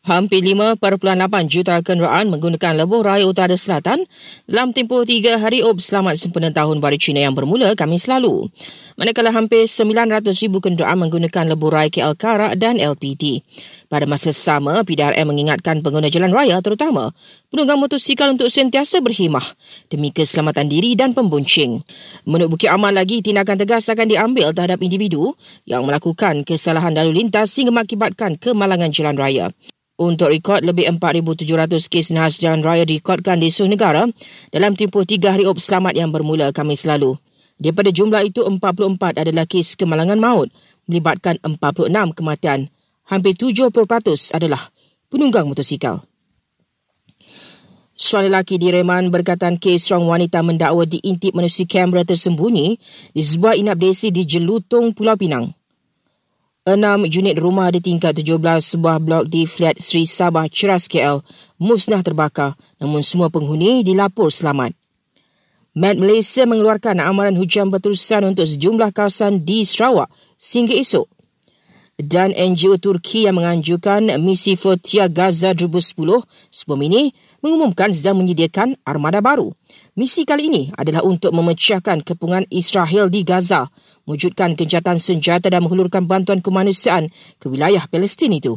Hampir 5.8 juta kenderaan menggunakan lebuh raya utara selatan dalam tempoh tiga hari ob selamat sempena tahun baru Cina yang bermula kami selalu. Manakala hampir 900 ribu kenderaan menggunakan lebuh raya KL Kara dan LPT. Pada masa sama, PDRM mengingatkan pengguna jalan raya terutama penunggang motosikal untuk sentiasa berhimah demi keselamatan diri dan pembuncing. Menurut Bukit Aman lagi, tindakan tegas akan diambil terhadap individu yang melakukan kesalahan lalu lintas sehingga mengakibatkan kemalangan jalan raya. Untuk rekod, lebih 4,700 kes nahas jalan raya direkodkan di seluruh negara dalam tempoh tiga hari op selamat yang bermula Khamis lalu. Daripada jumlah itu, 44 adalah kes kemalangan maut melibatkan 46 kematian. Hampir 70% adalah penunggang motosikal. Seorang lelaki di Reman berkatan kes seorang wanita mendakwa diintip manusia kamera tersembunyi di sebuah inap desi di Jelutong, Pulau Pinang. Enam unit rumah di tingkat 17 sebuah blok di Flat Sri Sabah Ceras KL musnah terbakar namun semua penghuni dilapor selamat. Met Malaysia mengeluarkan amaran hujan berterusan untuk sejumlah kawasan di Sarawak sehingga esok dan NGO Turki yang menganjurkan misi Flotia Gaza 2010 sebelum ini mengumumkan sedang menyediakan armada baru. Misi kali ini adalah untuk memecahkan kepungan Israel di Gaza, mewujudkan gencatan senjata dan menghulurkan bantuan kemanusiaan ke wilayah Palestin itu.